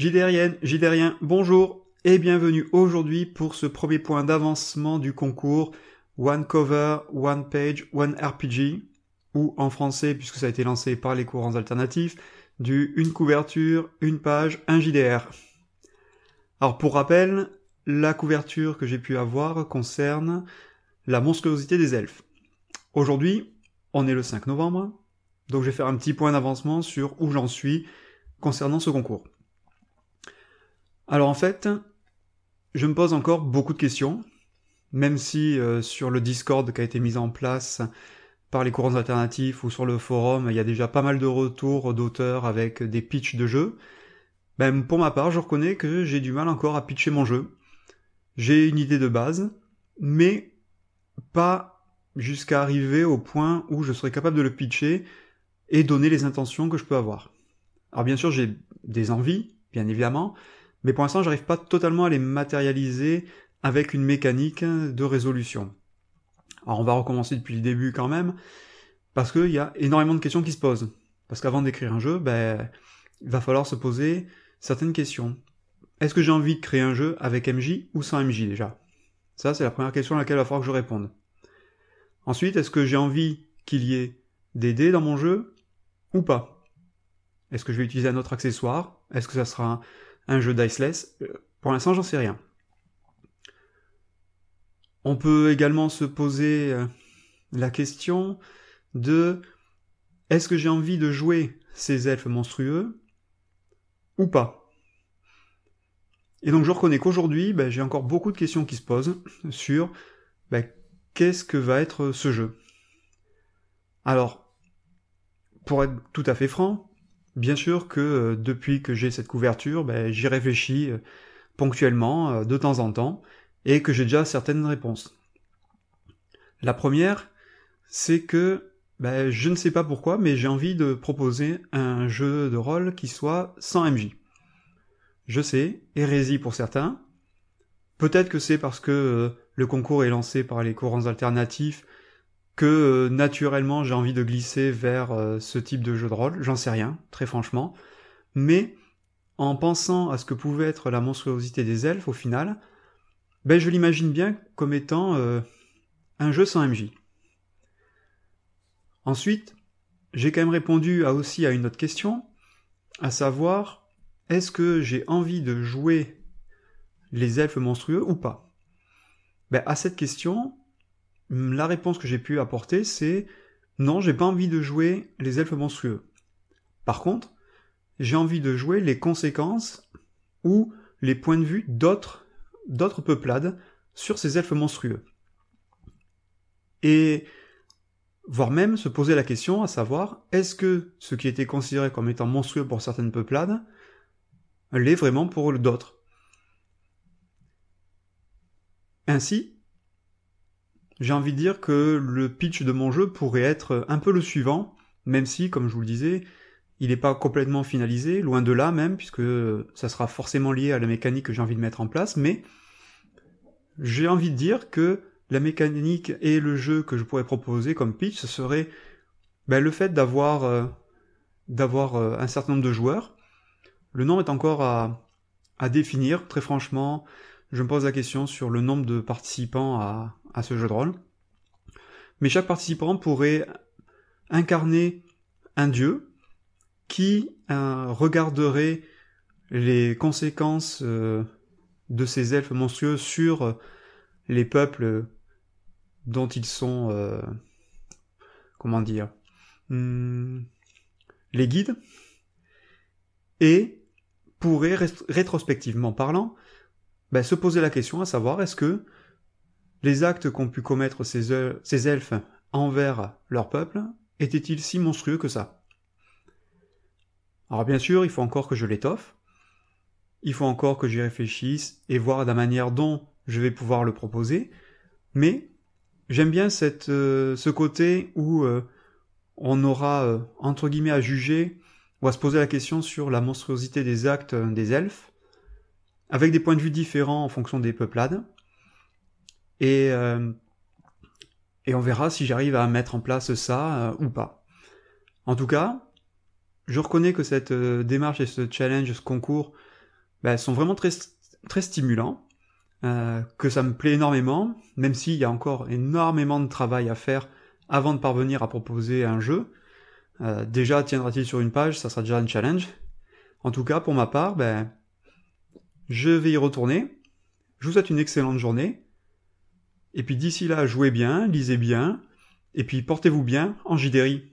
JDRienne, JDRien, bonjour et bienvenue aujourd'hui pour ce premier point d'avancement du concours One Cover, One Page, One RPG, ou en français, puisque ça a été lancé par les courants alternatifs, du une couverture, une page, un JDR. Alors pour rappel, la couverture que j'ai pu avoir concerne la monstruosité des elfes. Aujourd'hui, on est le 5 novembre, donc je vais faire un petit point d'avancement sur où j'en suis concernant ce concours. Alors en fait, je me pose encore beaucoup de questions, même si euh, sur le Discord qui a été mis en place par les courants alternatifs ou sur le forum, il y a déjà pas mal de retours d'auteurs avec des pitchs de jeux. Ben, pour ma part, je reconnais que j'ai du mal encore à pitcher mon jeu. J'ai une idée de base, mais pas jusqu'à arriver au point où je serais capable de le pitcher et donner les intentions que je peux avoir. Alors bien sûr, j'ai des envies, bien évidemment, mais pour l'instant, j'arrive pas totalement à les matérialiser avec une mécanique de résolution. Alors on va recommencer depuis le début quand même, parce qu'il y a énormément de questions qui se posent. Parce qu'avant d'écrire un jeu, ben, il va falloir se poser certaines questions. Est-ce que j'ai envie de créer un jeu avec MJ ou sans MJ déjà? Ça, c'est la première question à laquelle il va falloir que je réponde. Ensuite, est-ce que j'ai envie qu'il y ait des dés dans mon jeu ou pas? Est-ce que je vais utiliser un autre accessoire? Est-ce que ça sera un jeu diceless. Euh, pour l'instant, j'en sais rien. On peut également se poser euh, la question de est-ce que j'ai envie de jouer ces elfes monstrueux ou pas? Et donc je reconnais qu'aujourd'hui, ben, j'ai encore beaucoup de questions qui se posent sur ben, qu'est-ce que va être ce jeu. Alors, pour être tout à fait franc, Bien sûr que euh, depuis que j'ai cette couverture, ben, j'y réfléchis euh, ponctuellement, euh, de temps en temps, et que j'ai déjà certaines réponses. La première, c'est que ben, je ne sais pas pourquoi, mais j'ai envie de proposer un jeu de rôle qui soit sans MJ. Je sais, hérésie pour certains. Peut-être que c'est parce que le concours est lancé par les courants alternatifs que euh, naturellement j'ai envie de glisser vers euh, ce type de jeu de rôle, j'en sais rien, très franchement. Mais en pensant à ce que pouvait être la monstruosité des elfes au final, ben je l'imagine bien comme étant euh, un jeu sans MJ. Ensuite, j'ai quand même répondu aussi à une autre question, à savoir est-ce que j'ai envie de jouer les elfes monstrueux ou pas? Ben, À cette question, la réponse que j'ai pu apporter, c'est non, j'ai pas envie de jouer les elfes monstrueux. Par contre, j'ai envie de jouer les conséquences ou les points de vue d'autres, d'autres peuplades sur ces elfes monstrueux. Et voire même se poser la question à savoir est-ce que ce qui était considéré comme étant monstrueux pour certaines peuplades l'est vraiment pour d'autres? Ainsi, j'ai envie de dire que le pitch de mon jeu pourrait être un peu le suivant, même si, comme je vous le disais, il n'est pas complètement finalisé, loin de là même, puisque ça sera forcément lié à la mécanique que j'ai envie de mettre en place, mais j'ai envie de dire que la mécanique et le jeu que je pourrais proposer comme pitch, ce serait ben, le fait d'avoir euh, euh, un certain nombre de joueurs. Le nombre est encore à, à définir, très franchement. Je me pose la question sur le nombre de participants à, à ce jeu de rôle. Mais chaque participant pourrait incarner un dieu qui euh, regarderait les conséquences euh, de ces elfes monstrueux sur euh, les peuples dont ils sont comment dire hmm, les guides et pourrait rétrospectivement parlant ben, se poser la question à savoir est-ce que les actes qu'ont pu commettre ces, elfes envers leur peuple étaient-ils si monstrueux que ça? Alors bien sûr, il faut encore que je l'étoffe, il faut encore que j'y réfléchisse et voir la manière dont je vais pouvoir le proposer, mais j'aime bien euh, ce côté où euh, on aura, euh, entre guillemets, à juger ou à se poser la question sur la monstruosité des actes des elfes, avec des points de vue différents en fonction des peuplades, et, euh, et on verra si j'arrive à mettre en place ça euh, ou pas. En tout cas, je reconnais que cette euh, démarche et ce challenge, ce concours, ben, sont vraiment très, très stimulants, que ça me plaît énormément, même s'il y a encore énormément de travail à faire avant de parvenir à proposer un jeu. Déjà, tiendra-t-il sur une page Ça sera déjà un challenge. En tout cas, pour ma part, ben, je vais y retourner. Je vous souhaite une excellente journée. Et puis d'ici là, jouez bien, lisez bien, et puis portez-vous bien en JDRI.